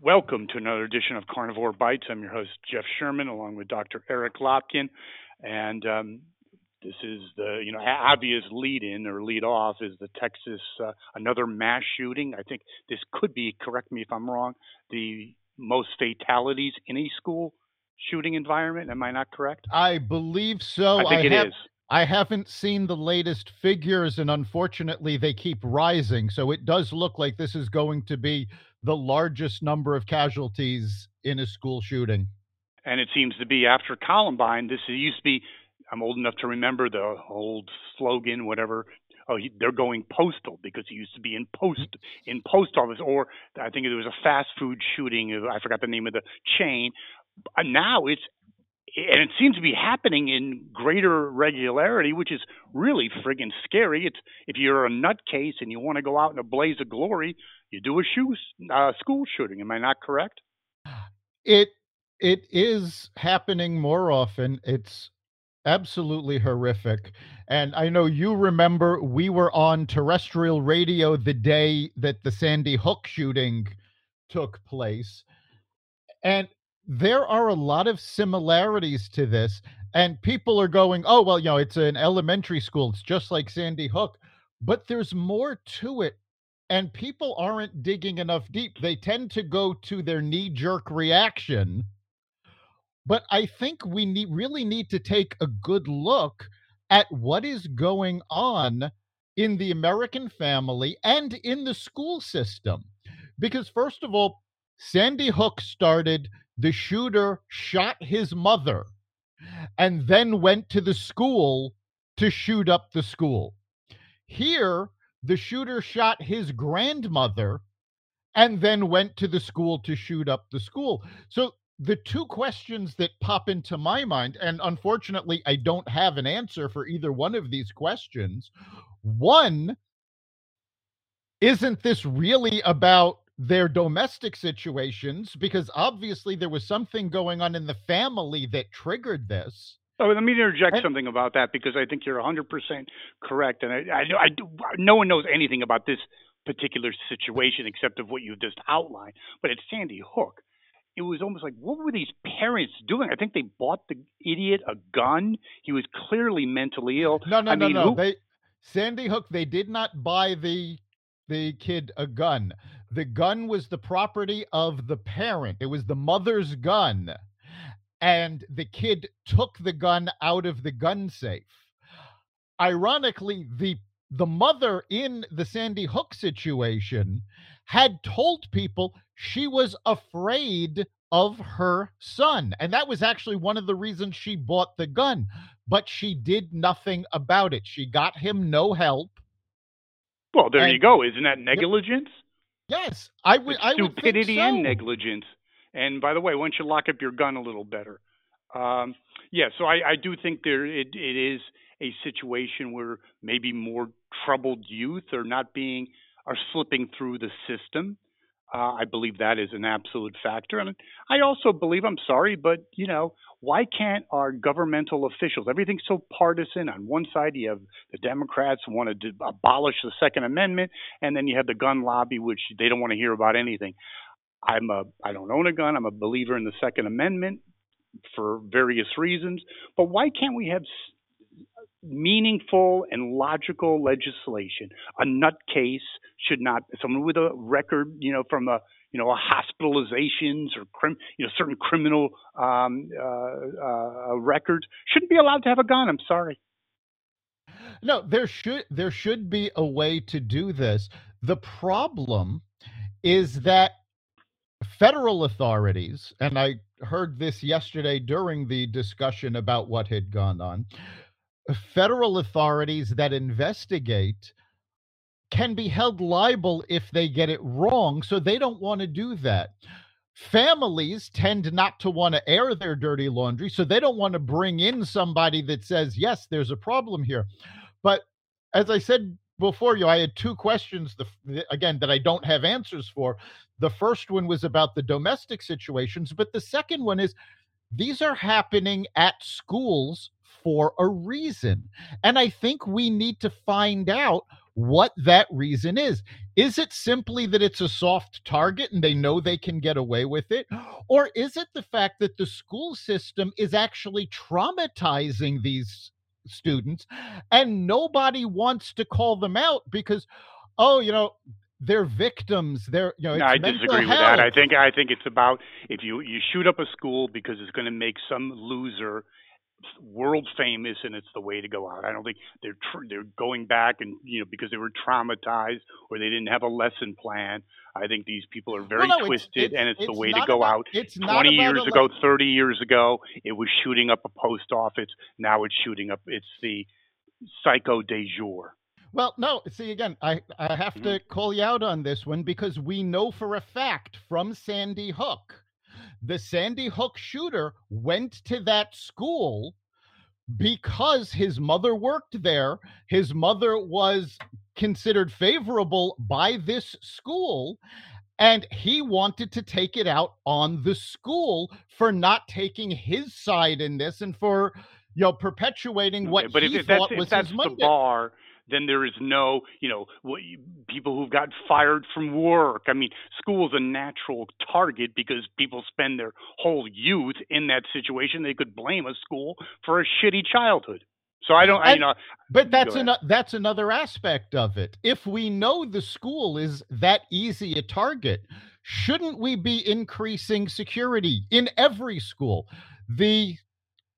Welcome to another edition of Carnivore Bites. I'm your host, Jeff Sherman, along with Dr. Eric Lopkin. And um, this is the you know obvious lead in or lead off is the Texas uh, another mass shooting. I think this could be correct me if I'm wrong the most fatalities in a school shooting environment. Am I not correct? I believe so. I think I it have, is. I haven't seen the latest figures, and unfortunately, they keep rising. So it does look like this is going to be the largest number of casualties in a school shooting. And it seems to be after Columbine. This used to be I'm old enough to remember the old slogan, whatever. Oh, he, they're going postal because he used to be in post in post office, or I think there was a fast food shooting. I forgot the name of the chain. Now it's and it seems to be happening in greater regularity, which is really friggin' scary. It's if you're a nutcase and you want to go out in a blaze of glory, you do a shoe uh, school shooting. Am I not correct? It it is happening more often. It's absolutely horrific. And I know you remember we were on terrestrial radio the day that the Sandy Hook shooting took place. And there are a lot of similarities to this. And people are going, oh, well, you know, it's an elementary school. It's just like Sandy Hook. But there's more to it. And people aren't digging enough deep. They tend to go to their knee jerk reaction but I think we need, really need to take a good look at what is going on in the American family and in the school system. Because, first of all, Sandy Hook started, the shooter shot his mother and then went to the school to shoot up the school. Here, the shooter shot his grandmother and then went to the school to shoot up the school. So the two questions that pop into my mind, and unfortunately, I don't have an answer for either one of these questions. One, isn't this really about their domestic situations? Because obviously, there was something going on in the family that triggered this. Oh, let me interject something about that because I think you're 100% correct, and I, I, I do, no one knows anything about this particular situation except of what you've just outlined. But it's Sandy Hook it was almost like, what were these parents doing? I think they bought the idiot a gun. He was clearly mentally ill. No, no, I no, mean, no. Who... They Sandy Hook. They did not buy the the kid a gun. The gun was the property of the parent. It was the mother's gun, and the kid took the gun out of the gun safe. Ironically, the the mother in the Sandy Hook situation had told people she was afraid of her son. And that was actually one of the reasons she bought the gun. But she did nothing about it. She got him no help. Well, there and, you go. Isn't that negligence? Yes, I would. I would stupidity so. and negligence. And by the way, why don't you lock up your gun a little better? Um, yeah, so I, I do think there it, it is a situation where maybe more troubled youth are not being are slipping through the system. Uh, I believe that is an absolute factor. And I also believe, I'm sorry, but, you know, why can't our governmental officials, everything's so partisan. On one side, you have the Democrats want to abolish the Second Amendment, and then you have the gun lobby, which they don't want to hear about anything. I'm a, I don't own a gun. I'm a believer in the Second Amendment for various reasons. But why can't we have meaningful and logical legislation. A nutcase should not someone with a record, you know, from a you know, a hospitalizations or crim, you know, certain criminal um, uh, uh, records shouldn't be allowed to have a gun. I'm sorry. No, there should there should be a way to do this. The problem is that federal authorities, and I heard this yesterday during the discussion about what had gone on, federal authorities that investigate can be held liable if they get it wrong. So they don't want to do that. Families tend not to want to air their dirty laundry. So they don't want to bring in somebody that says, yes, there's a problem here. But as I said before you, I had two questions, the, again, that I don't have answers for. The first one was about the domestic situations, but the second one is these are happening at schools for a reason. And I think we need to find out what that reason is. Is it simply that it's a soft target and they know they can get away with it? Or is it the fact that the school system is actually traumatizing these students and nobody wants to call them out because, oh, you know, they're victims. They're you know. No, I disagree with that. I think I think it's about if you you shoot up a school because it's going to make some loser world famous and it's the way to go out. I don't think they're tr- they're going back and you know because they were traumatized or they didn't have a lesson plan. I think these people are very well, no, twisted it's, it's, and it's, it's the way to go about, out. It's 20 years ago, 30 years ago, it was shooting up a post office. Now it's shooting up it's the psycho de jour. Well, no, see again, I, I have mm-hmm. to call you out on this one because we know for a fact from Sandy Hook the Sandy Hook shooter went to that school because his mother worked there. His mother was considered favorable by this school. And he wanted to take it out on the school for not taking his side in this and for you know perpetuating what okay, but he if, thought if was that's his the Monday. bar, then there is no, you know, people who've got fired from work. I mean, school's a natural target because people spend their whole youth in that situation. They could blame a school for a shitty childhood. So I don't, I, you know. But that's an, that's another aspect of it. If we know the school is that easy a target, shouldn't we be increasing security in every school? The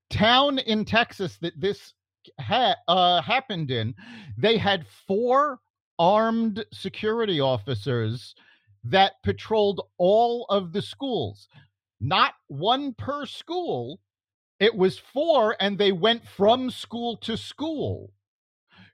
town in Texas that this ha- uh, happened in, they had four armed security officers that patrolled all of the schools. Not one per school. It was four, and they went from school to school.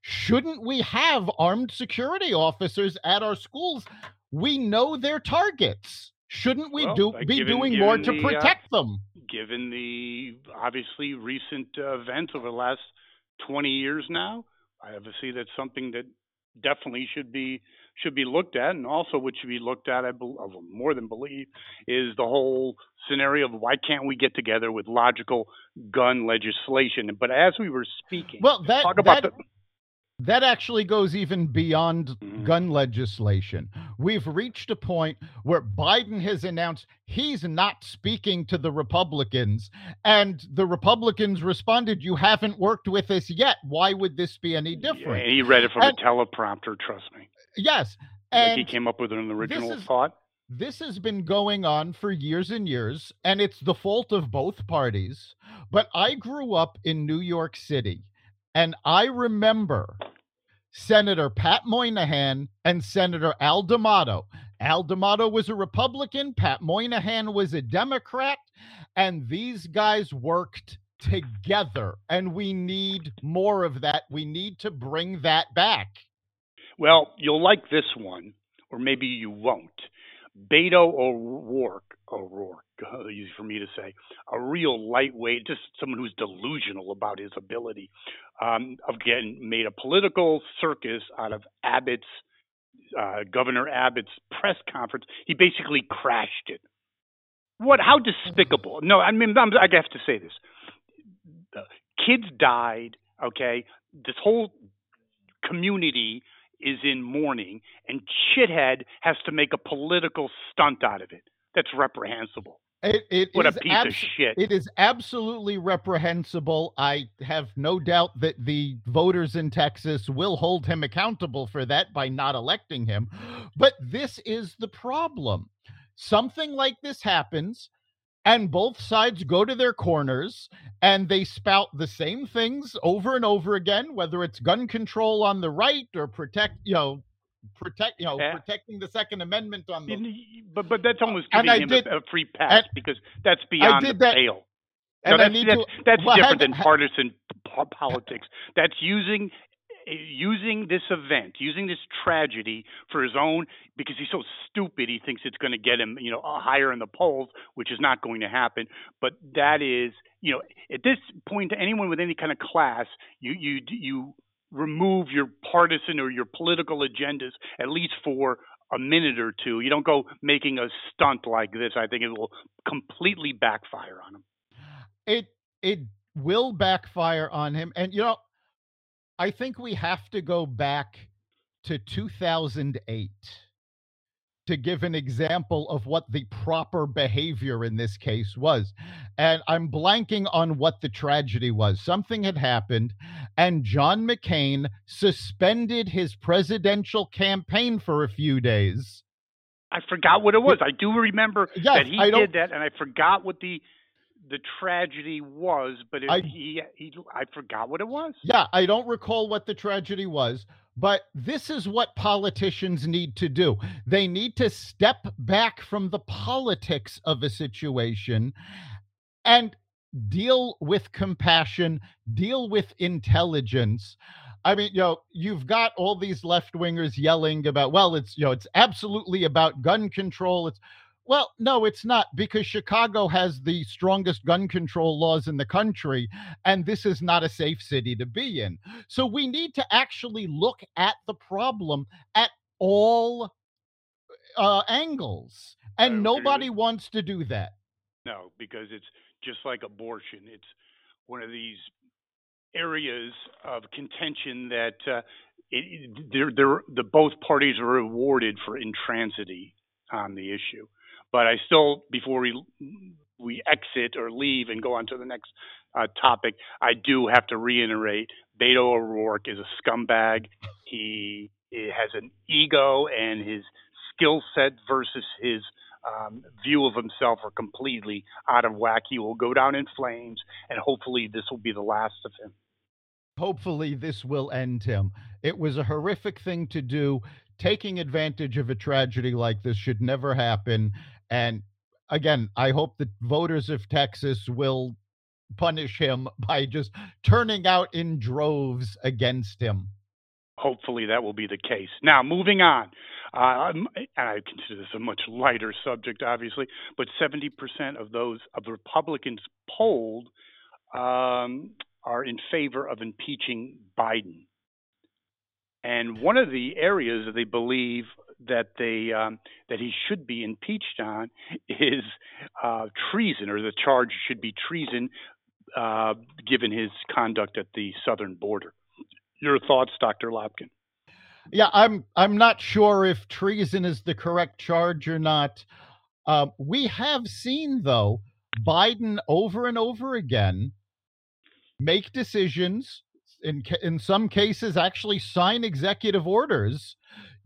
Shouldn't we have armed security officers at our schools? We know their targets. Shouldn't we well, do uh, be given, doing given more to the, uh, protect them? Given the obviously recent uh, events over the last 20 years now. I obviously, that's something that definitely should be should be looked at, and also what should be looked at, I be, uh, more than believe, is the whole scenario of why can't we get together with logical gun legislation? But as we were speaking, well, that, talk about that, the that actually goes even beyond Mhm. gun legislation. We've reached a point where Biden has announced he's not speaking to the Republicans, and the Republicans responded, You haven't worked with us yet. Why would this be any different? Yeah, he read it from And- a teleprompter. Trust me, Yes. like And he came up with an original is- thought. this has been going on for years and years, and it's the fault of both parties. But I grew up in New York City, and I remember Senator Pat Moynihan and Senator Al D'Amato. Al D'Amato was a Republican, Pat Moynihan was a Democrat, and these guys worked together. And we need more of that. We need to bring that back. Well, you'll like this one, or maybe you won't. Beto O'Rourke, O'Rourke, easy for me to say, a real lightweight, just someone who's delusional about his ability, um, again, made a political circus out of Abbott's, uh, Governor Abbott's press conference. He basically crashed it. What? How despicable! No, I mean, I'm, I have to say this. Kids died. Okay, this whole community is in mourning, and shithead has to make a political stunt out of it. That's reprehensible. It, it What a piece of shit. It is absolutely reprehensible. I have no doubt that the voters in Texas will hold him accountable for that by not electing him. But this is the problem. Something like this happens. And both sides go to their corners and they spout the same things over and over again whether it's gun control on the right or protect you know protect you know Yeah. protecting the second amendment on the But but that's uh, almost giving him did- a, a free pass because that's beyond the that- pale. and no, I that's that's, to that's well, different had- than partisan po- politics. That's using using this event, using this tragedy for his own because he's so stupid. He thinks it's going to get him, you know, uh, higher in the polls, which is not going to happen. But that is, you know, at this point, to anyone with any kind of class, you you you remove your partisan or your political agendas at least for a minute or two. You don't go making a stunt like this. I think it will completely backfire on him. it it will backfire on him and you know i think we have to go back to 2008 to give an example of what the proper behavior in this case was and i'm blanking on what the tragedy was something had happened and john mccain suspended his presidential campaign for a few days I forgot what it was. I do remember Yes, that he did that, and I forgot what the the tragedy was. But it, I- he he I forgot what it was. Yeah, I don't recall what the tragedy was, but this is what politicians need to do. They need to step back from the politics of a situation and deal with compassion, deal with intelligence. I mean, you know, you've got all these left wingers yelling about, well, it's, you know, it's absolutely about gun control. It's, well, no, it's not because Chicago has the strongest gun control laws in the country, and this is not a safe city to be in. So we need to actually look at the problem at all uh, angles, and nobody wants to do that. No, because it's just like abortion. It's one of these areas of contention that uh, it, they're, they're, the both parties are rewarded for intransigy on the issue. But I still, before we we exit or leave and go on to the next uh, topic, I do have to reiterate: Beto O'Rourke is a scumbag. He, he has an ego, and his skill set versus his um, view of himself are completely out of whack. He will go down in flames, and hopefully, this will be the last of him. Hopefully, this will end him. It was a horrific thing to do. Taking advantage of a tragedy like this should never happen. And again, I hope that voters of Texas will punish him by just turning out in droves against him. Hopefully, that will be the case. Now, moving on. Uh, and I consider this a much lighter subject, obviously, but 70% of those of the Republicans polled um, are in favor of impeaching Biden. And one of the areas that they believe that they um, that he should be impeached on is uh, treason, or the charge should be treason, uh, given his conduct at the southern border. Your thoughts, Dr. Lopkin? Yeah, I'm I'm not sure if treason is the correct charge or not. Uh, we have seen though Biden over and over again make decisions in in some cases actually sign executive orders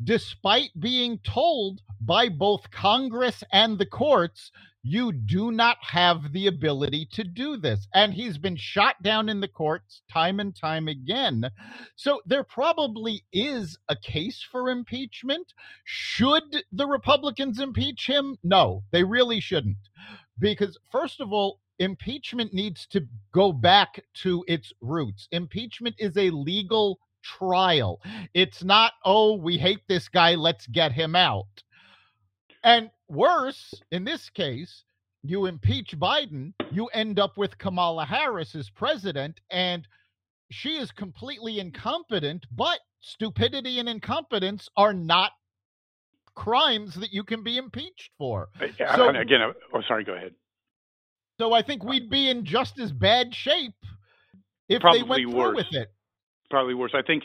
despite being told by both Congress and the courts you do not have the ability to do this and he's been shot down in the courts time and time again. So there probably is a case for impeachment. Should the republicans impeach him? No they really shouldn't. Because first of all impeachment needs to go back to its roots. Impeachment is a legal trial it's not oh we hate this guy let's get him out and worse in this case you impeach biden you end up with kamala harris as president and she is completely incompetent but stupidity and incompetence are not crimes that you can be impeached for So- again, uh, oh, sorry. Go ahead. So I think we'd be in just as bad shape if they Probably went through with it. Probably worse. I think.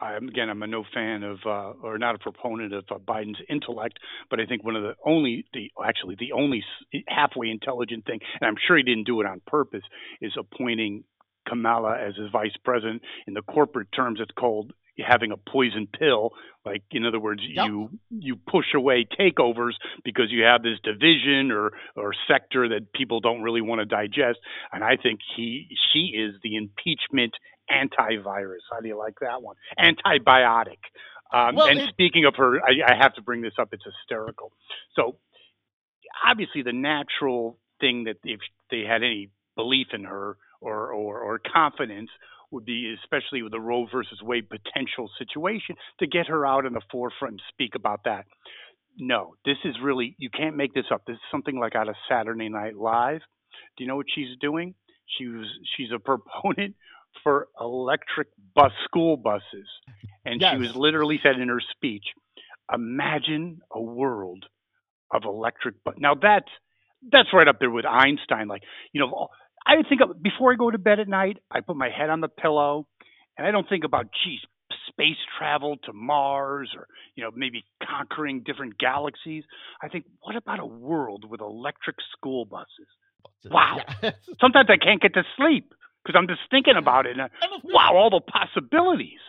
I'm, again, I'm a no fan of, uh, or not a proponent of uh, Biden's intellect, but I think one of the only, the actually the only halfway intelligent thing, and I'm sure he didn't do it on purpose, is appointing Kamala as his vice president. In the corporate terms, it's called having a poison pill. Like in other words, Yep. you you push away takeovers because you have this division or or sector that people don't really want to digest. And I think he she is the impeachment antivirus. How do you like that one? Antibiotic. Um, Well, and it- speaking of her, I, I have to bring this up. It's hysterical. So obviously, the natural thing that if they had any belief in her or or, or confidence would be, especially with the Roe versus Wade potential situation, to get her out in the forefront and speak about that. No, this is really you can't make this up. This is something like out of Saturday Night Live. Do you know what she's doing? She was she's a proponent for electric bus school buses, and Yes. she was literally said in her speech, "Imagine a world of electric bus." Now that's that's right up there with Einstein. Like you know, I think of, before I go to bed at night, I put my head on the pillow, and I don't think about geez space travel to Mars or you know maybe conquering different galaxies. I think, what about a world with electric school buses? Wow. Yeah. Sometimes I can't get to sleep because I'm just thinking about it. And, course, wow, all the possibilities.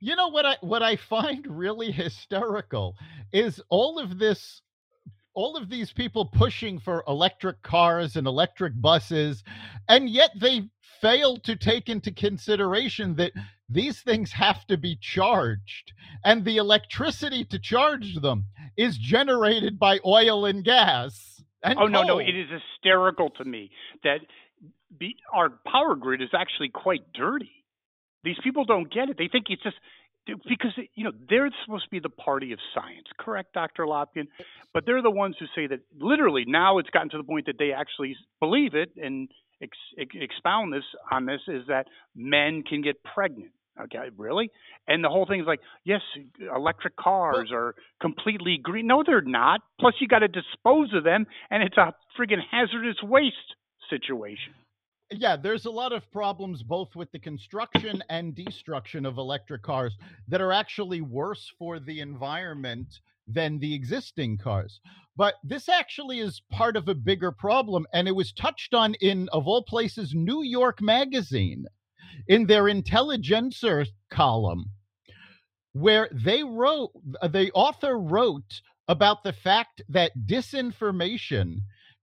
You know what I what I find really hysterical is all of this all of these people pushing for electric cars and electric buses and yet they fail to take into consideration that these things have to be charged and the electricity to charge them is generated by oil and gas and Oh no, no, it is hysterical to me that be, our power grid is actually quite dirty. These people don't get it. They think it's just because you know they're supposed to be the party of science, correct, Dr. Lopkin? But they're the ones who say that literally now it's gotten to the point that they actually believe it and ex, ex, expound this on this is that men can get pregnant. Okay, really? And the whole thing is like, yes, electric cars are completely green. No, they're not. Plus, you got to dispose of them, and it's a friggin' hazardous waste situation. Yeah, there's a lot of problems both with the construction and destruction of electric cars that are actually worse for the environment than the existing cars. But this actually is part of a bigger problem, and it was touched on in, of all places, New York Magazine in their Intelligencer column, where they wrote, uh, the author wrote about the fact that disinformation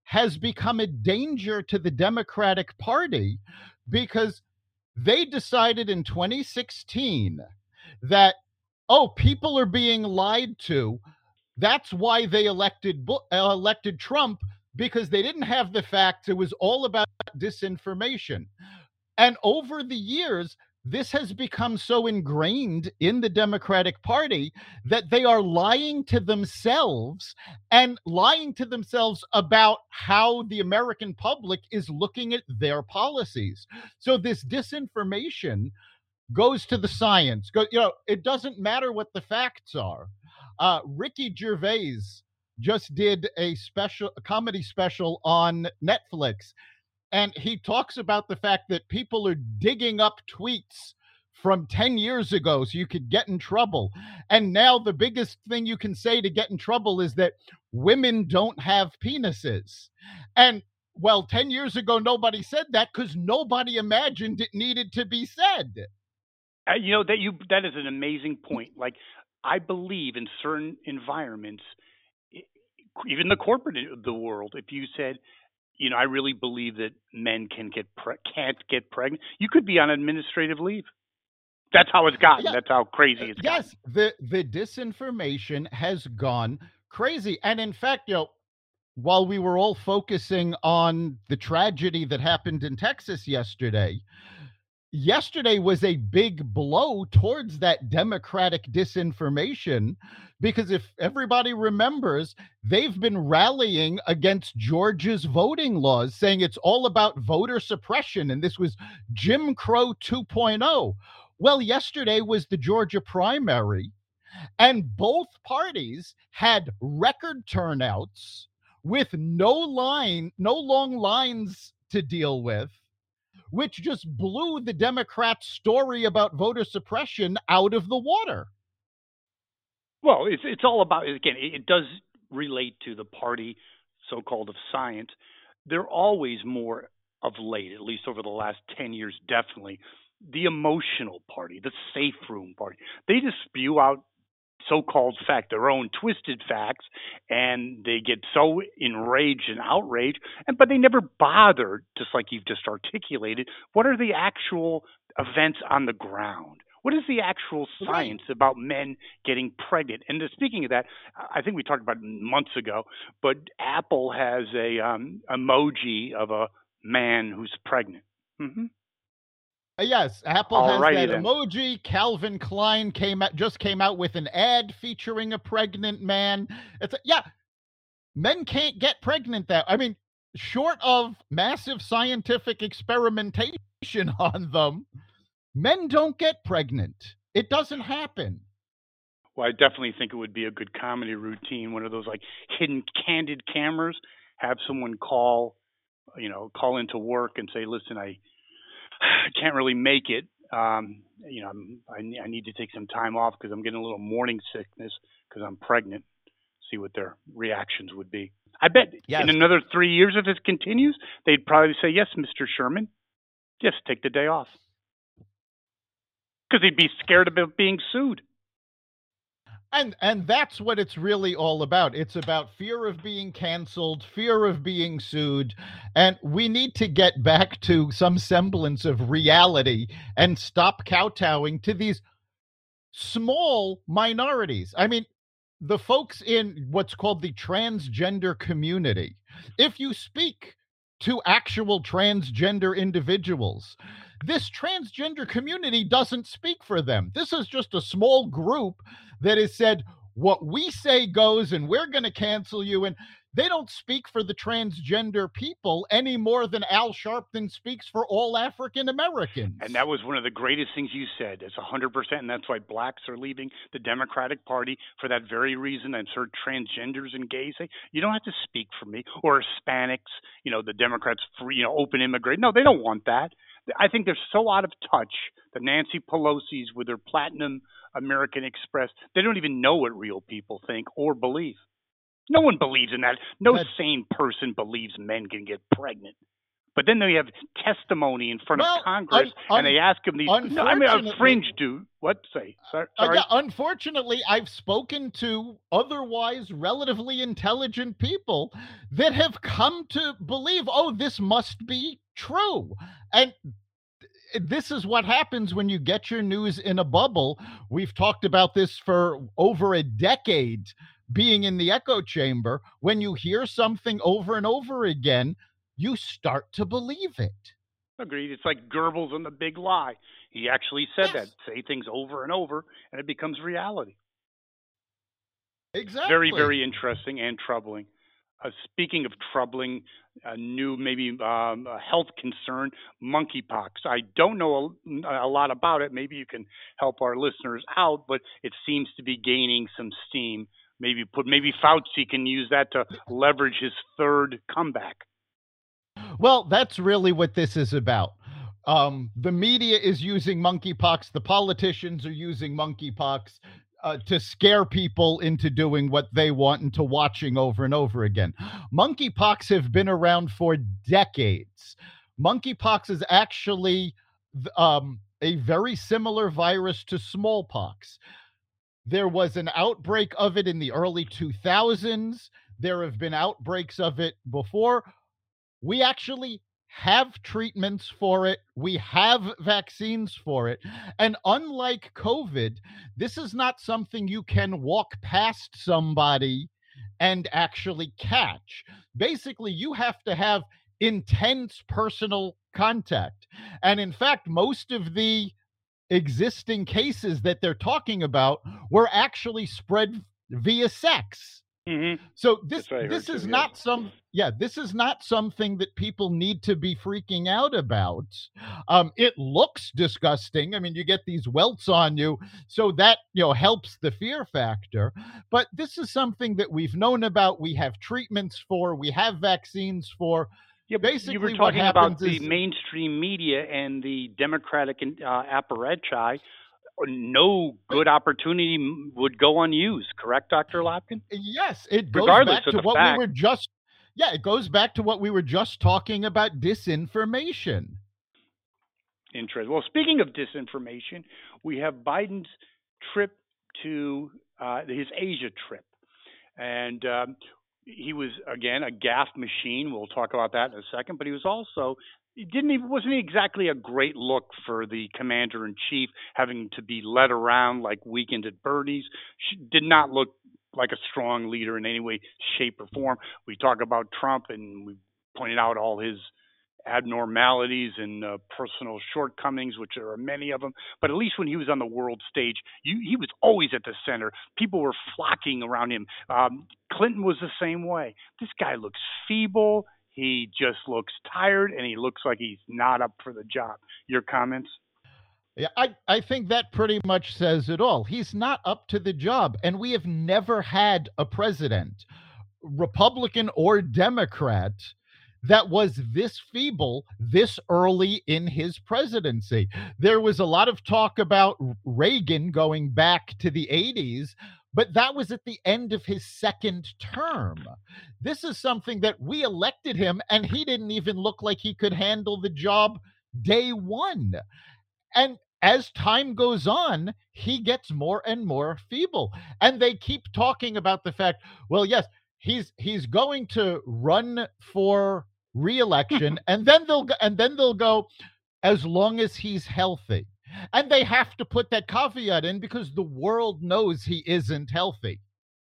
has become a danger to the Democratic Party because they decided in 2016 that, oh, people are being lied to. That's why they elected uh, elected Trump because they didn't have the facts. It was all about disinformation. And over the years, this has become so ingrained in the Democratic Party that they are lying to themselves and lying to themselves about how the American public is looking at their policies. So this disinformation goes to the science. Go, you know, it doesn't matter what the facts are. Uh, Ricky Gervais just did a special a comedy special on Netflix, and he talks about the fact that people are digging up tweets from 10 years ago so you could get in trouble. And now the biggest thing you can say to get in trouble is that women don't have penises. And well, 10 years ago, nobody said that because nobody imagined it needed to be said. Uh, you know that you that is an amazing point. Like I believe in certain environments, even the corporate i- the world. If you said, you know, I really believe that men can get pre- can't get pregnant, you could be on administrative leave. That's how it's gotten. Yeah. That's how crazy it's gotten. yes, the the disinformation has gone crazy. And in fact, you know, while we were all focusing on the tragedy that happened in Texas yesterday, yesterday was a big blow towards that democratic disinformation because if everybody remembers they've been rallying against Georgia's voting laws saying it's all about voter suppression and this was Jim Crow 2.0 well yesterday was the Georgia primary and both parties had record turnouts with no line no long lines to deal with which just blew the Democrats' story about voter suppression out of the water. Well, it's it's all about again. It, it does relate to the party, so-called of science. They're always more of late, at least over the last ten years, definitely the emotional party, the safe room party. They just spew out so-called fact, their own twisted facts, and they get so enraged and outraged, and but they never bother, just like you've just articulated, what are the actual events on the ground? What is the actual science about men getting pregnant? And speaking of that, I think we talked about months ago, but Apple has a um, emoji of a man who's pregnant. Mm-hmm. Uh, yes, Apple Alrighty has that then. emoji. Calvin Klein came out just came out with an ad featuring a pregnant man. It's a, yeah, men can't get pregnant. That I mean, short of massive scientific experimentation on them, men don't get pregnant. It doesn't happen. Well, I definitely think it would be a good comedy routine. One of those like hidden candid cameras. Have someone call, you know, call into work and say, "Listen, I." I can't really make it. Um, you know, I, I need to take some time off because I'm getting a little morning sickness because I'm pregnant. See what their reactions would be. I bet yes. in another three years, if this continues, they'd probably say, "Yes, Mr. Sherman, just take the day off," because they'd be scared about being sued and and that's what it's really all about. It's about fear of being canceled fear of being sued and we need to get back to some semblance of reality and stop kowtowing to these small minorities. I mean the folks in what's called the transgender community. If you speak to actual transgender individuals this transgender community doesn't speak for them. This is just a small group that has said, what we say goes and we're going to cancel you. And they don't speak for the transgender people any more than Al Sharpton speaks for all African Americans. And that was one of the greatest things you said. It's 100%. And that's why blacks are leaving the Democratic Party for that very reason. I've heard transgenders and gays say, you don't have to speak for me. Or Hispanics, you know, the Democrats, free, you know, open immigrant. No, they don't want that. I think they're so out of touch. The Nancy Pelosi's with her platinum American Express, they don't even know what real people think or believe. No one believes in that. No That's, sane person believes men can get pregnant. But then they have testimony in front well, of Congress, un, and they ask them these. No, I mean, a fringe dude. What say? Sorry. Uh, yeah, unfortunately, I've spoken to otherwise relatively intelligent people that have come to believe, oh, this must be true, and this is what happens when you get your news in a bubble. We've talked about this for over a decade being in the echo chamber. When you hear something over and over again, you start to believe it. Agreed. It's like Goebbels and the big lie. He actually said yes. that. Say things over and over, and it becomes reality. Exactly. Very, very interesting and troubling. Uh, speaking of troubling, a new maybe um, a health concern, monkeypox. I don't know a, a, lot about it. Maybe you can help our listeners out, but it seems to be gaining some steam. Maybe put maybe Fauci can use that to leverage his third comeback. Well, that's really what this is about. Um, the media is using monkeypox. The politicians are using monkeypox uh, to scare people into doing what they want and to watching over and over again. Monkeypox have been around for decades. Monkeypox is actually um, a very similar virus to smallpox. There was an outbreak of it in the early 2000s. There have been outbreaks of it before. We actually have treatments for it, we have vaccines for it. And unlike COVID, this is not something you can walk past somebody and actually catch. Basically, you have to have intense personal contact. And in fact, most of the existing cases that they're talking about were actually spread via sex. Mm-hmm. So this this is too, not yeah. some yeah this is not something that people need to be freaking out about. Um, it looks disgusting. I mean, you get these welts on you, so that you know helps the fear factor. But this is something that we've known about. We have treatments for. We have vaccines for. Yeah, basically, you were talking about the is, mainstream media and the Democratic uh, apparatchik no good opportunity would go unused. Correct, Dr. Lopkin? Yes, it goes Regardless back to what fact. we were just. Yeah, it goes back to what we were just talking about disinformation. interest. Well, speaking of disinformation, we have Biden's trip to uh, his Asia trip, and um, he was again a gaffe machine. We'll talk about that in a second. But he was also he didn't even wasn't exactly a great look for the commander in chief having to be led around like weekend at Bernie's. She did not look like a strong leader in any way, shape, or form. We talk about Trump and we pointed out all his abnormalities and uh, personal shortcomings, which there are many of them. But at least when he was on the world stage, you, he was always at the center. People were flocking around him. Um, Clinton was the same way. This guy looks feeble. He just looks tired, and he looks like he's not up for the job. Your comments? Yeah, I, I think that pretty much says it all. He's not up to the job, and we have never had a president, Republican or Democrat, that was this feeble this early in his presidency. There was a lot of talk about Reagan going back to the 80s, but that was at the end of his second term. This is something that we elected him, and he didn't even look like he could handle the job day one. And as time goes on, he gets more and more feeble. And they keep talking about the fact, well, yes, he's he's going to run for reelection and then they'll go, and then they'll go as long as he's healthy. And they have to put that caveat in because the world knows he isn't healthy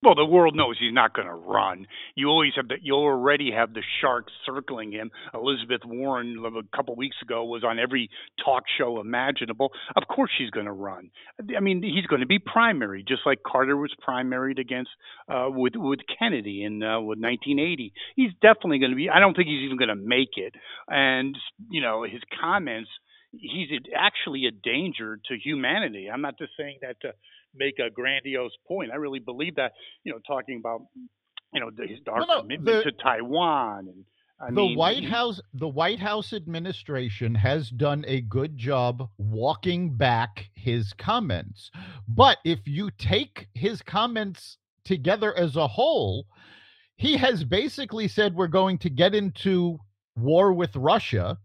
Well, the world knows he's not going to run. You always have the, you already have the sharks circling him. Elizabeth Warren a couple weeks ago was on every talk show imaginable. Of course, she's going to run. I mean, he's going to be primary, just like Carter was primaried against uh, with with Kennedy in uh, with 1980. He's definitely going to be. I don't think he's even going to make it. And you know, his comments. He's actually a danger to humanity. I'm not just saying that to make a grandiose point. I really believe that. You know, talking about you know his our No, no, commitment the- to Taiwan and I the mean, White House the White House administration has done a good job walking back his comments. But if you take his comments together as a whole, he has basically said we're going to get into war with Russia.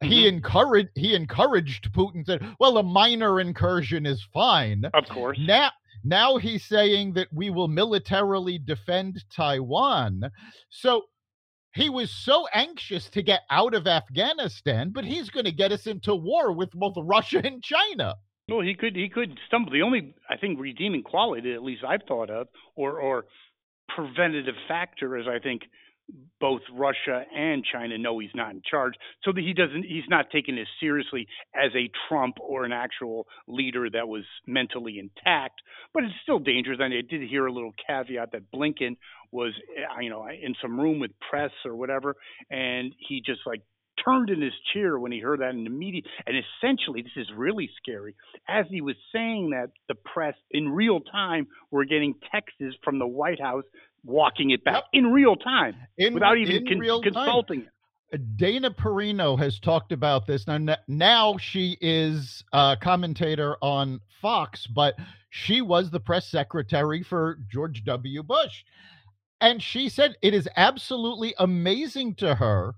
He mm-hmm. encouraged he encouraged Putin said, "Well, a minor incursion is fine." Of course. Now, now he's saying that we will militarily defend Taiwan. So he was so anxious to get out of Afghanistan, but he's going to get us into war with both Russia and China. Well, he could he could stumble. The only I think redeeming quality, at least I've thought of, or or preventative factor, is I think both Russia and China know he's not in charge, so that he doesn't he's not taken as seriously as a Trump or an actual leader that was mentally intact. But it's still dangerous. And I did hear a little caveat that Blinken was, uh, you know, in some room with press or whatever, and he just like turned in his chair when he heard that in the media. And essentially, this is really scary. As he was saying that, the press in real time were getting texts from the White House walking it back in real time In- without even con- real time. consulting. him. Dana Perino has talked about this. Now, now she is a commentator on Fox, but she was the press secretary for George W. Bush. And she said it is absolutely amazing to her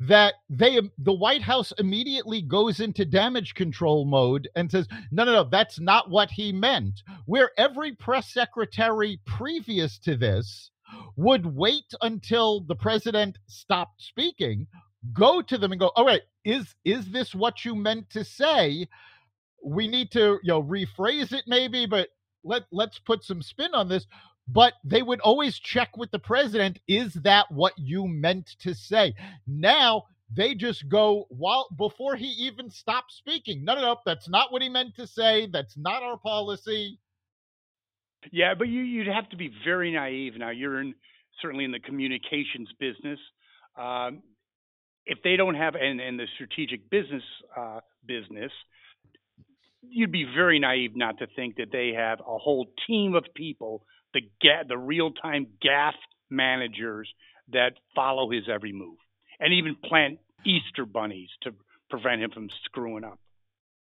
that they the White House immediately goes into damage control mode and says, no, no, no, that's not what he meant. Where every press secretary previous to this would wait until the president stopped speaking. go to them and go, all right, is is this what you meant to say? We need to, you know, rephrase it maybe, but let let's put some spin on this. But they would always check with the president, is that what you meant to say? Now they just go while before he even stops speaking. No, no, no, that's not what he meant to say. That's not our policy. Yeah, but you, you'd have to be very naive. Now you're in certainly in the communications business. Um, if they don't have and, and the strategic business uh, business, you'd be very naive not to think that they have a whole team of people, the ga- the real time gaffe managers that follow his every move, and even plant Easter bunnies to prevent him from screwing up.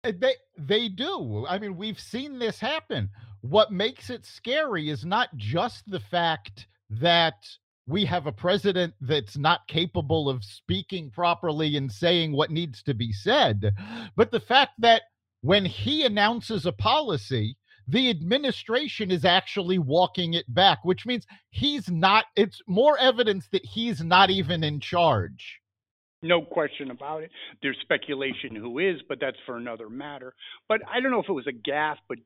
Uh, They they do. I mean, we've seen this happen. What makes it scary is not just the fact that we have a president that's not capable of speaking properly and saying what needs to be said, but the fact that when he announces a policy, the administration is actually walking it back, which means he's not, it's more evidence that he's not even in charge. No question about it. There's speculation who is, but that's for another matter. But I don't know if it was a gaffe, but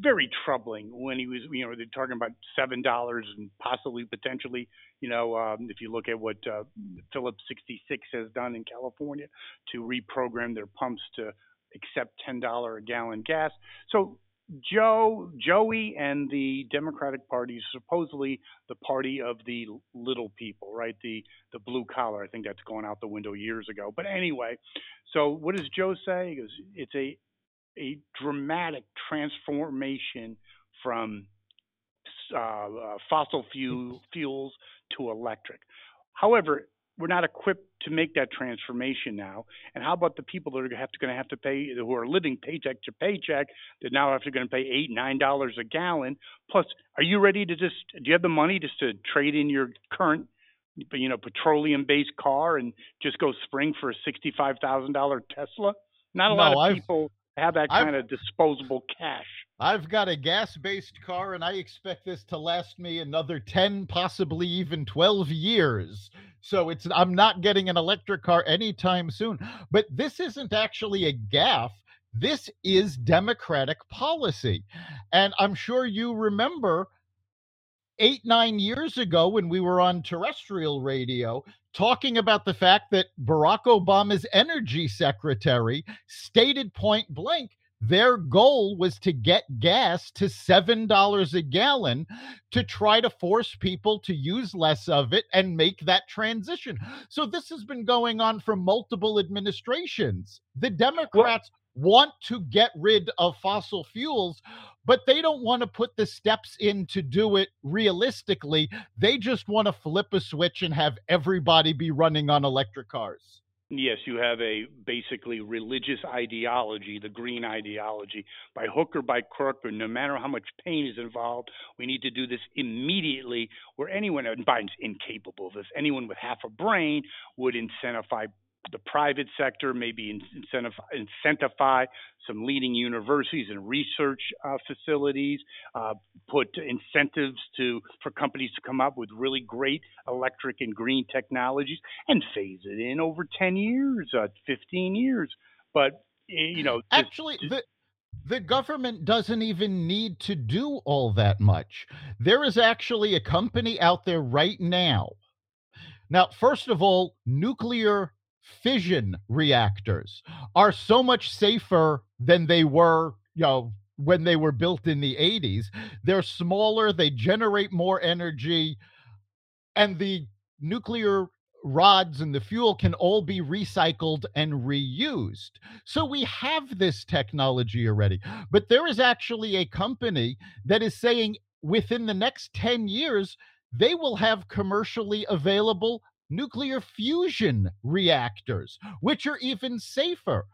very troubling when he was, you know, they're talking about seven dollars and possibly potentially, you know, um, if you look at what uh, Phillips 66 has done in California to reprogram their pumps to accept ten dollar a gallon gas. So Joe, Joey, and the Democratic Party is supposedly the party of the little people, right? The the blue collar. I think that's gone out the window years ago. But anyway, so what does Joe say? He goes, it's a a dramatic transformation from uh, uh, fossil fuel, fuels to electric. However, we're not equipped to make that transformation now. And how about the people that are have to, going to have to pay, who are living paycheck to paycheck, that now have to going to pay eight, nine dollars a gallon? Plus, are you ready to just? Do you have the money just to trade in your current, you know, petroleum-based car and just go spring for a sixty-five thousand dollar Tesla? Not a No, lot of I've- people have that I've- kind of disposable cash. I've got a gas based car and I expect this to last me another 10, possibly even 12 years. So it's I'm not getting an electric car anytime soon. But this isn't actually a gaffe. This is democratic policy. And I'm sure you remember eight, nine years ago when we were on terrestrial radio talking about the fact that Barack Obama's energy secretary stated point blank their goal was to get gas to $7 a gallon to try to force people to use less of it and make that transition. So this has been going on for multiple administrations. The Democrats want to get rid of fossil fuels, but they don't want to put the steps in to do it realistically. They just want to flip a switch and have everybody be running on electric cars. Yes, you have a basically religious ideology, the green ideology, by hook or by crook, or no matter how much pain is involved, we need to do this immediately. Where anyone, and Biden's incapable of this, anyone with half a brain would incentivize the private sector, maybe incentive, incentivize some leading universities and research uh, facilities, uh, put incentives to for companies to come up with really great electric and green technologies, and phase it in over 10 years, uh, 15 years. But you know, Actually, the the government doesn't even need to do all that much. There is actually a company out there right now. Now, first of all, nuclear fission reactors are so much safer than they were, you know, when they were built in the 80s. They're smaller, they generate more energy, and the nuclear rods and the fuel can all be recycled and reused. So we have this technology already. But there is actually a company that is saying within the next 10 years, they will have commercially available nuclear fusion reactors, which are even safer.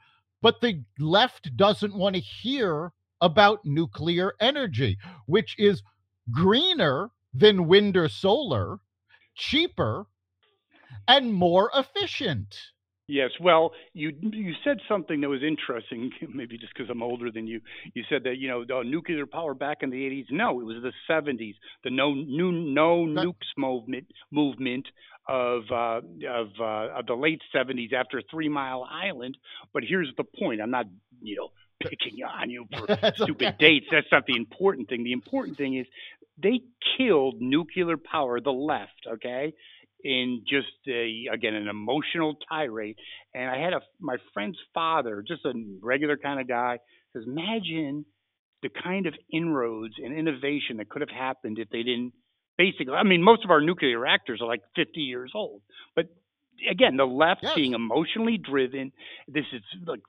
But the left doesn't want to hear about nuclear energy, which is greener than wind or solar, cheaper, and more efficient. Yes, well, you you said something that was interesting. Maybe just because I'm older than you, you said that you know the nuclear power back in the 80s. No, it was the 70s. The no new no nukes movement movement of uh, of, uh, of the late 70s after Three Mile Island. But here's the point. I'm not you know picking on you for stupid okay. dates. That's not the important thing. The important thing is they killed nuclear power. The left, okay in just a again an emotional tirade. And I had a my friend's father, just a regular kind of guy, says, imagine the kind of inroads and innovation that could have happened if they didn't basically I mean most of our nuclear reactors are like 50 years old. But again, the left Yes. being emotionally driven, this is like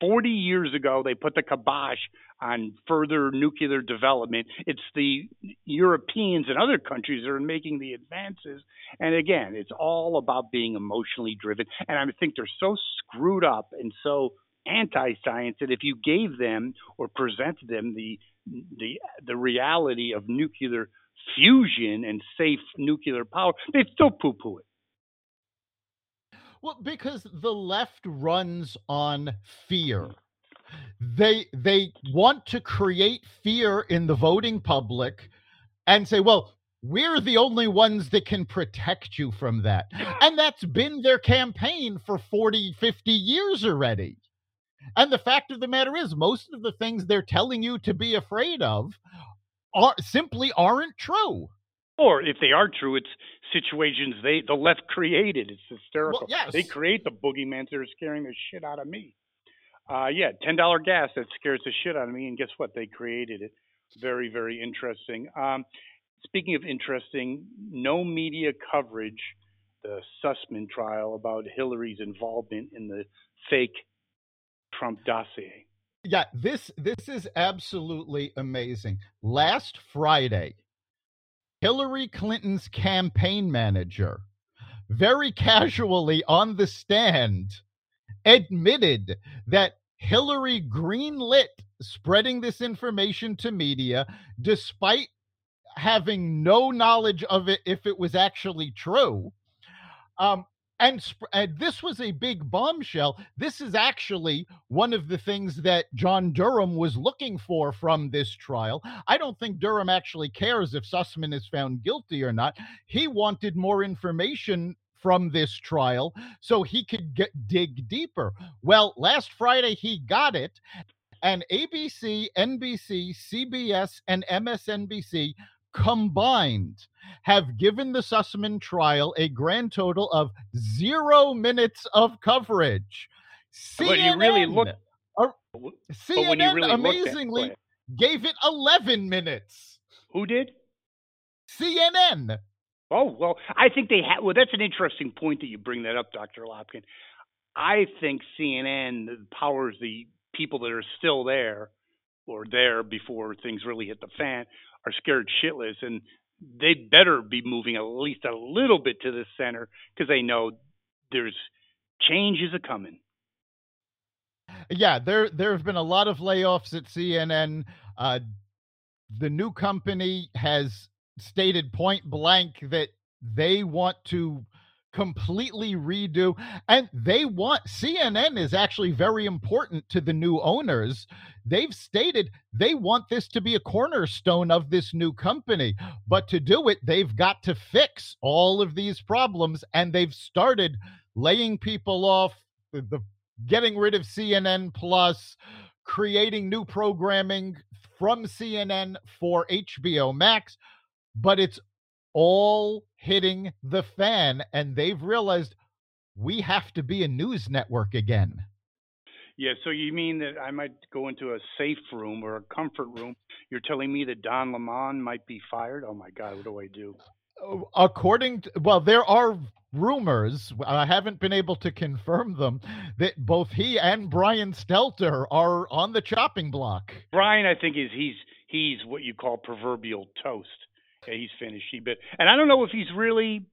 40 years ago they put the kibosh on further nuclear development. It's the Europeans and other countries that are making the advances. And again, it's all about being emotionally driven. And I think they're so screwed up and so anti-science that if you gave them or presented them the the the reality of nuclear fusion and safe nuclear power, they'd still poo-poo it. Well, because the left runs on fear. Mm-hmm. They they want to create fear in the voting public and say, well, we're the only ones that can protect you from that. And that's been their campaign for 40, 50 years already. And the fact of the matter is, most of the things they're telling you to be afraid of are simply aren't true. Or if they are true, it's situations they the left created. It's hysterical. Well, yes. They create the boogeyman that are scaring the shit out of me. Uh, yeah, ten dollar gas that scares the shit out of me, and guess what? They created it. Very, very interesting. Um, speaking of interesting, no media coverage. The Sussman trial about Hillary's involvement in the fake Trump dossier. Yeah, this this is absolutely amazing. Last Friday, Hillary Clinton's campaign manager very casually on the stand admitted that Hillary greenlit spreading this information to media despite having no knowledge of it if it was actually true. Um, and, and this was a big bombshell. This is actually one of the things that John Durham was looking for from this trial. I don't think Durham actually cares if Sussman is found guilty or not. He wanted more information from this trial so he could get dig deeper. Well, last Friday he got it, and ABC, NBC, CBS, and MSNBC combined have given the Sussman trial a grand total of zero minutes of coverage. But you really look. or- But when you CNN really amazingly gave it 11 minutes. who did? CNN. Oh well, I think they have. Well, that's an interesting point that you bring that up, Doctor Lopkin. I think CNN powers the people that are still there or there before things really hit the fan are scared shitless, and they better be moving at least a little bit to the center because they know there's changes a coming. Yeah, there there have been a lot of layoffs at CNN. Uh, the new company has stated point blank that they want to completely redo and they want CNN is actually very important to the new owners. They've stated they want this to be a cornerstone of this new company, but to do it they've got to fix all of these problems and they've started laying people off the, the getting rid of CNN plus creating new programming from CNN for HBO Max, but it's all hitting the fan, and they've realized we have to be a news network again. Yeah, so you mean that I might go into a safe room or a comfort room? You're telling me that Don Lemon might be fired? Oh my God, what do I do? Uh, According to, well, there are rumors, I haven't been able to confirm them, that both he and Brian Stelter are on the chopping block. Brian, I think is he's he's what you call proverbial toast. Yeah, he's finished. He bit, and I don't know if he's really.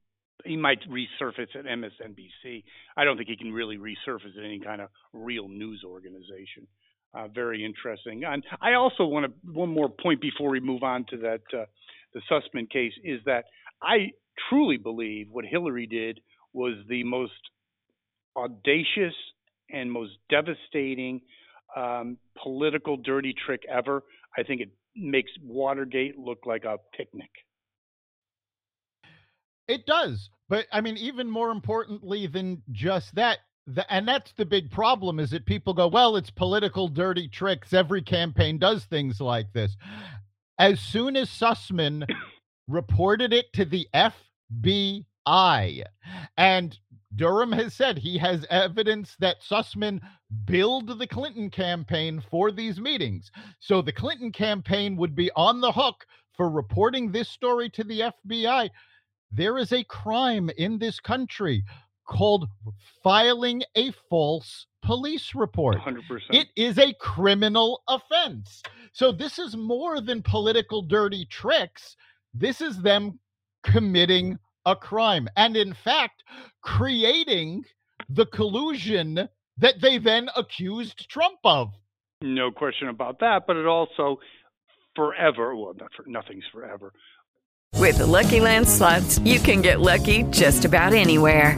He might resurface at MSNBC. I don't think he can really resurface at any kind of real news organization. Uh, very interesting. And I also want to one more point before we move on to that uh, the Sussman case is that I truly believe what Hillary did was the most audacious and most devastating um, political dirty trick ever. I think it makes Watergate look like a picnic. It does. But I mean, even more importantly than just that, the, and that's the big problem is that people go, well, it's political dirty tricks. Every campaign does things like this. As soon as Sussman reported it to the FBI, and Durham has said he has evidence that Sussman billed the Clinton campaign for these meetings. So the Clinton campaign would be on the hook for reporting this story to the FBI. There is a crime in this country called filing a false police report. 100%. It is a criminal offense. So this is more than political dirty tricks. This is them committing a crime and in fact creating the collusion that they then accused Trump of. No question about that, but it also forever, well, not for, nothing's forever. With the Lucky Land slots, you can get lucky just about anywhere.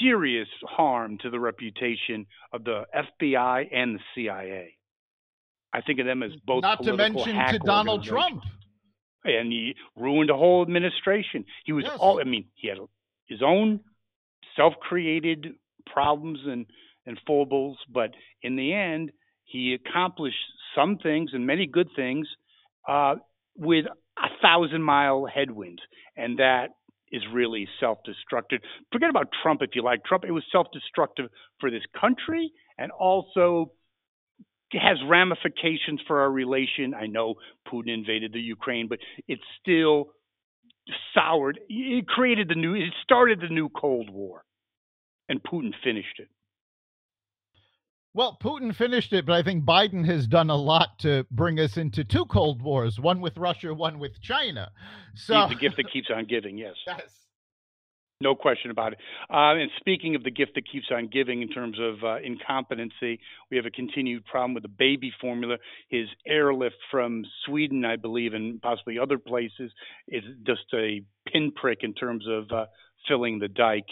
serious harm to the reputation of the FBI and the CIA. I think of them as both Not to mention to Donald. Trump. and he ruined a whole administration. He was Yes. all I mean, he had his own self-created problems and and foibles, but in the end, he accomplished some things and many good things uh, with a thousand mile headwind, and that is really self-destructive. Forget about Trump if you like Trump. It was self-destructive for this country and also has ramifications for our relation. I know Putin invaded the Ukraine, but it's still soured. It created the new. It started the new Cold War, and Putin finished it. Well, Putin finished it, but I think Biden has done a lot to bring us into two Cold Wars, one with Russia, one with China. So He's the gift that keeps on giving. Yes. Yes. No question about it. Uh, and speaking of the gift that keeps on giving in terms of uh, incompetency, we have a continued problem with the baby formula. His airlift from Sweden, I believe, and possibly other places, is just a pinprick in terms of uh, filling the dike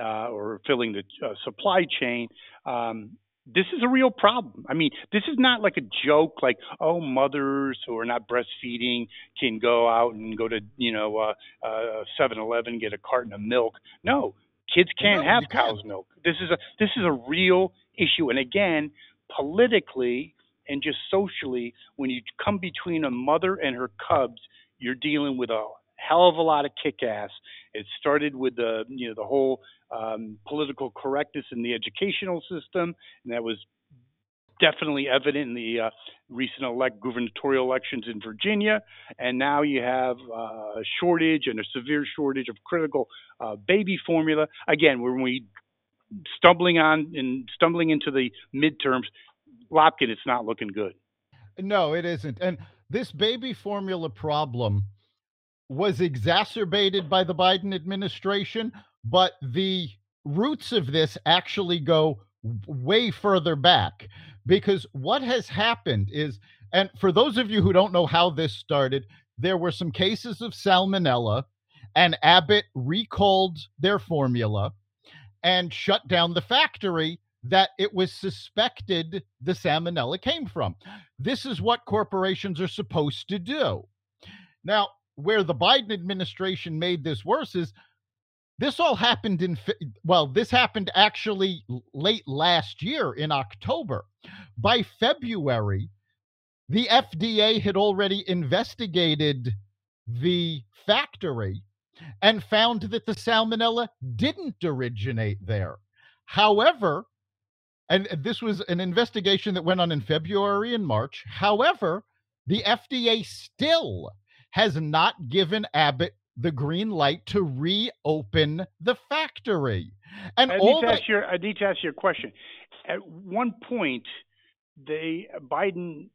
uh, or filling the uh, supply chain. Um, this is a real problem. I mean, this is not like a joke, like, oh, mothers who are not breastfeeding can go out and go to, you know, uh, uh, 7-Eleven, get a carton of milk. No, kids can't No, have cow's milk. This is a this is a real issue. And again, politically and just socially, when you come between a mother and her cubs, you're dealing with a hell of a lot of kick ass. It started with the you know the whole um, political correctness in the educational system, and that was definitely evident in the uh, recent elect gubernatorial elections in Virginia. And now you have uh, a shortage and a severe shortage of critical uh, baby formula. Again, when we stumbling on and stumbling into the midterms, Lopkin, it's not looking good. No, it isn't. And this baby formula problem was exacerbated by the Biden administration, but the roots of this actually go way further back because what has happened is and for those of you who don't know how this started, there were some cases of salmonella and Abbott recalled their formula and shut down the factory that it was suspected the salmonella came from. This is what corporations are supposed to do. Now, where the Biden administration made this worse is this all happened in well, this happened actually late last year in October. By February, the FDA had already investigated the factory and found that the salmonella didn't originate there. However, and this was an investigation that went on in February and March. However, the FDA still has not given Abbott the green light to reopen the factory. And I all need to that, ask your I need to ask you a question. At one point, they Biden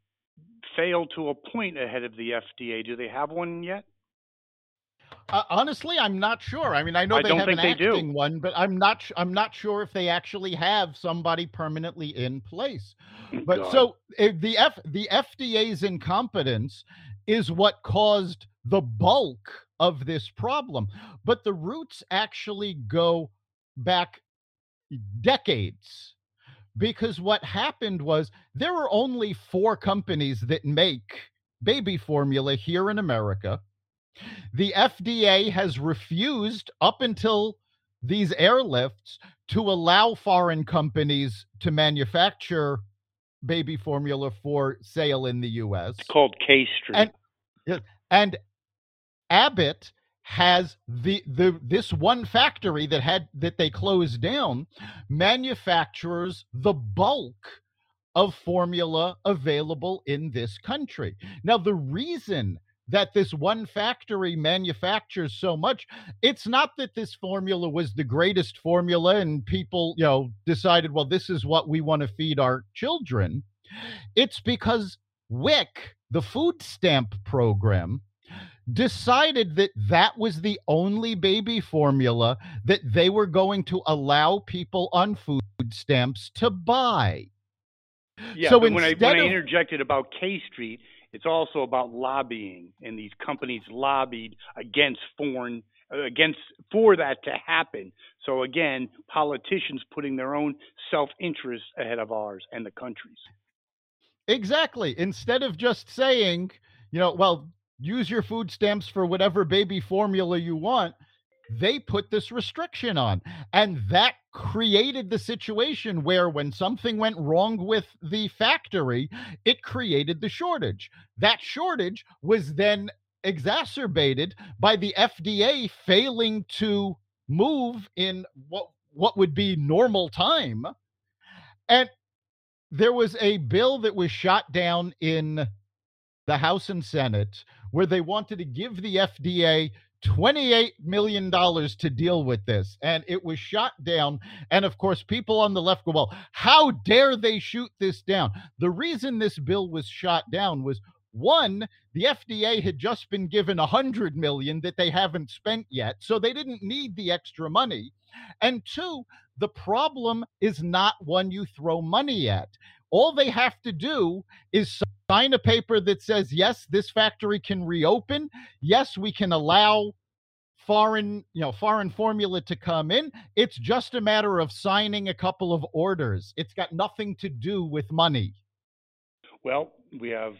failed to appoint a head of the FDA. Do they have one yet? Uh, honestly, I'm not sure. I mean, I know they have an they do. acting one, but I'm not. I'm not sure if they actually have somebody permanently in place. But God. so if the F the FDA's incompetence is what caused the bulk of this problem. But the roots actually go back decades. Because what happened was there were only four companies that make baby formula here in America. The FDA has refused up until these airlifts to allow foreign companies to manufacture baby formula for sale in the US. It's called K Street. And and Abbott has the the this one factory that had that they closed down manufactures the bulk of formula available in this country. Now the reason that this one factory manufactures so much it's not that this formula was the greatest formula and people you know decided well this is what we want to feed our children. It's because WIC the food stamp program decided that that was the only baby formula that they were going to allow people on food stamps to buy. Yeah, so when I when I interjected about K Street, it's also about lobbying, and these companies lobbied against foreign against for that to happen. So again, politicians putting their own self interest ahead of ours and the country's. Exactly. Instead of just saying, you know, well, use your food stamps for whatever baby formula you want, they put this restriction on. And that created the situation where when something went wrong with the factory, it created the shortage. That shortage was then exacerbated by the FDA failing to move in what what would be normal time. And there was a bill that was shot down in the House and Senate where they wanted to give the FDA $28 million to deal with this. And it was shot down. And of course, people on the left go, well, how dare they shoot this down? The reason this bill was shot down was one, the FDA had just been given a hundred million that they haven't spent yet, so they didn't need the extra money. And two, the problem is not one you throw money at. All they have to do is sign a paper that says, yes, this factory can reopen. Yes, we can allow foreign, you know, foreign formula to come in. It's just a matter of signing a couple of orders. It's got nothing to do with money. Well, we have.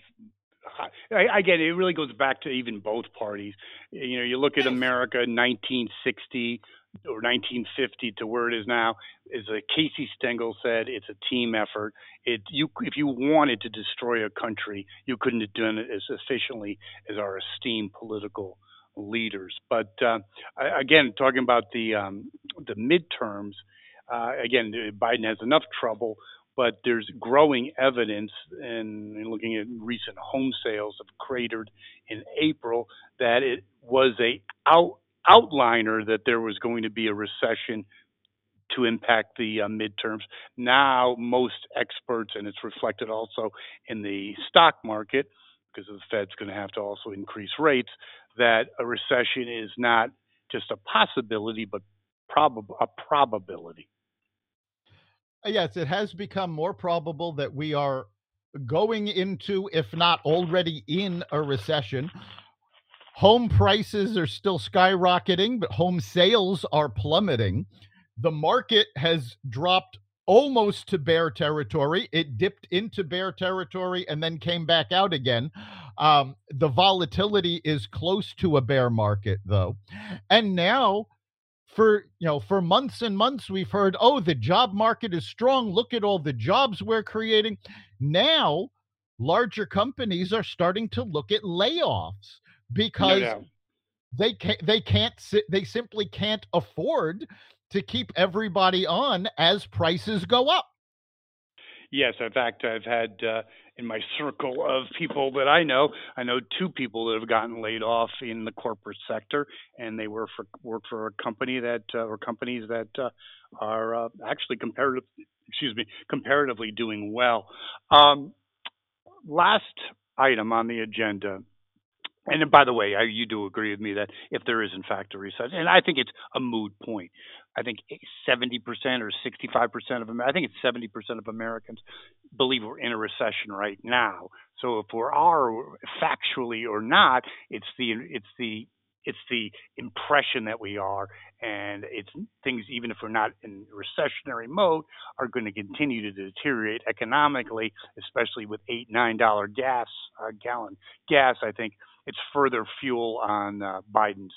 I, I get it. It really goes back to even both parties. You know, you look at America, 1960 or 1950 to where it is now. As uh, Casey Stengel said, it's a team effort. It you if you wanted to destroy a country, you couldn't have done it as efficiently as our esteemed political leaders. But uh, again, talking about the um, the midterms, uh, again, Biden has enough trouble but there's growing evidence and looking at recent home sales have cratered in April that it was a out, outliner that there was going to be a recession to impact the uh, midterms. Now, most experts, and it's reflected also in the stock market, because the Fed's going to have to also increase rates, that a recession is not just a possibility, but probab- a probability. Uh, Yes, it has become more probable that we are going into, if not already in, a recession. Home prices are still skyrocketing, but home sales are plummeting. The market has dropped almost to bear territory. It dipped into bear territory and then came back out again. Um, the volatility is close to a bear market, though. And now for you know for months and months we've heard oh the job market is strong look at all the jobs we're creating now larger companies are starting to look at layoffs because doubt. they can't they can't they simply can't afford to keep everybody on as prices go up Yes, in fact, I've had uh, in my circle of people that I know, I know two people that have gotten laid off in the corporate sector, and they were for work for a company that uh, or companies that uh, are uh, actually comparative, excuse me, comparatively doing well. Um, last item on the agenda and by the way, I, you do agree with me that if there is in fact a recession, and I think it's a mood point. I think 70% or 65% of I think it's 70% of Americans believe we're in a recession right now. So if we are factually or not, it's the it's the it's the impression that we are, and it's things even if we're not in recessionary mode are going to continue to deteriorate economically, especially with eight nine dollar gas uh, gallon gas. I think it's further fuel on uh, Biden's.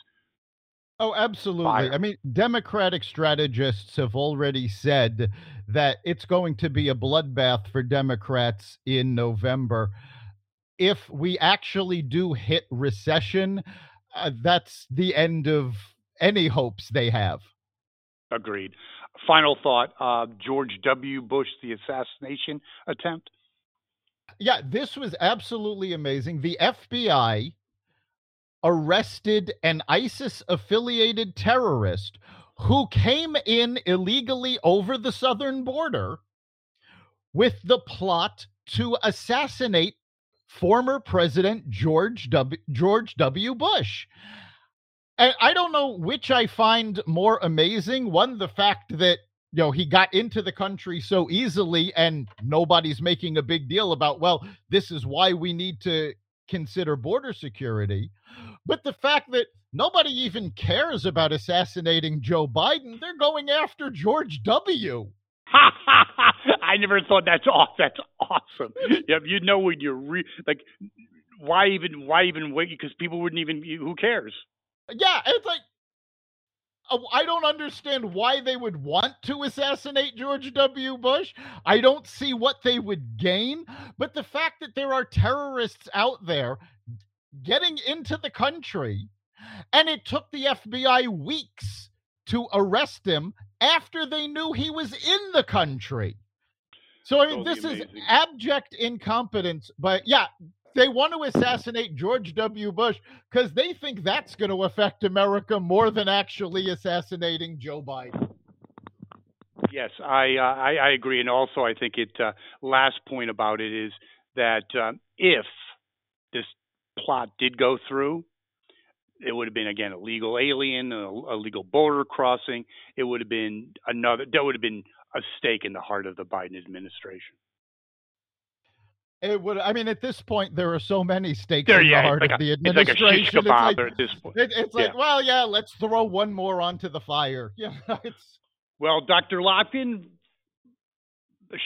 Oh, absolutely. Fire. I mean, Democratic strategists have already said that it's going to be a bloodbath for Democrats in November. If we actually do hit recession, uh, that's the end of any hopes they have. Agreed. Final thought uh, George W. Bush, the assassination attempt. Yeah, this was absolutely amazing. The FBI arrested an ISIS affiliated terrorist who came in illegally over the southern border with the plot to assassinate former President George W. George W. Bush. And I don't know which I find more amazing. One, the fact that you know he got into the country so easily and nobody's making a big deal about well this is why we need to consider border security but the fact that nobody even cares about assassinating Joe Biden they're going after George W I never thought that's off. That's awesome. Yeah, you know when you're re- like, why even why even wait? Because people wouldn't even. Who cares? Yeah, it's like Uh, I don't understand why they would want to assassinate George W. Bush. I don't see what they would gain. But the fact that there are terrorists out there getting into the country, and it took the FBI weeks to arrest him after they knew he was in the country. So, I mean, this is abject incompetence. But yeah, they want to assassinate George W. Bush because they think that's going to affect America more than actually assassinating Joe Biden. Yes, I, uh, I I agree, and also I think it. Uh, last point about it is that uh, if this plot did go through, it would have been again a legal alien, a, a legal border crossing. It would have been another. That would have been a stake in the heart of the Biden administration. It would. I mean, at this point, there are so many stakes There, in yeah, the heart like of a- the it's like administration. It's like, at this point. it- it's like, Yeah. well, yeah, let's throw one more onto the fire. Yeah, it's Well, Dr. A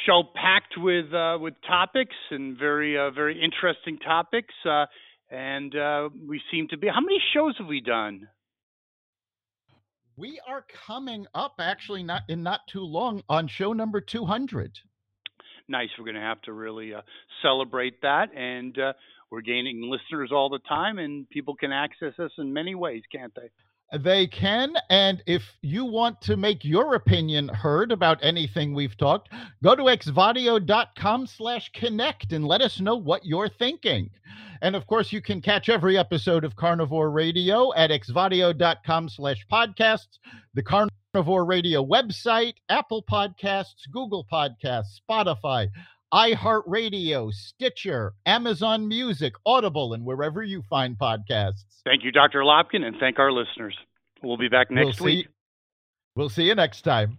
show packed with uh, with topics and very uh, very interesting topics, uh, and uh, we seem to be. How many shows have we done? we are coming up actually not in not too long on show number 200. Nice. We're going to have to really uh, celebrate that, and uh, we're gaining listeners all the time, and people can access us in many ways, can't they? They can. And if you want to make your opinion heard about anything we've talked, go to xvadio.com slash connect and let us know what you're thinking. And of course, you can catch every episode of Carnivore Radio at xvadio.com slash podcasts, the Carnivore Radio website, Apple Podcasts, Google Podcasts, Spotify, iHeartRadio, Stitcher, Amazon Music, Audible, and wherever you find podcasts. Thank you, Dr. Lopkin, and thank our listeners. We'll be back next we'll week. See, we'll see you next time.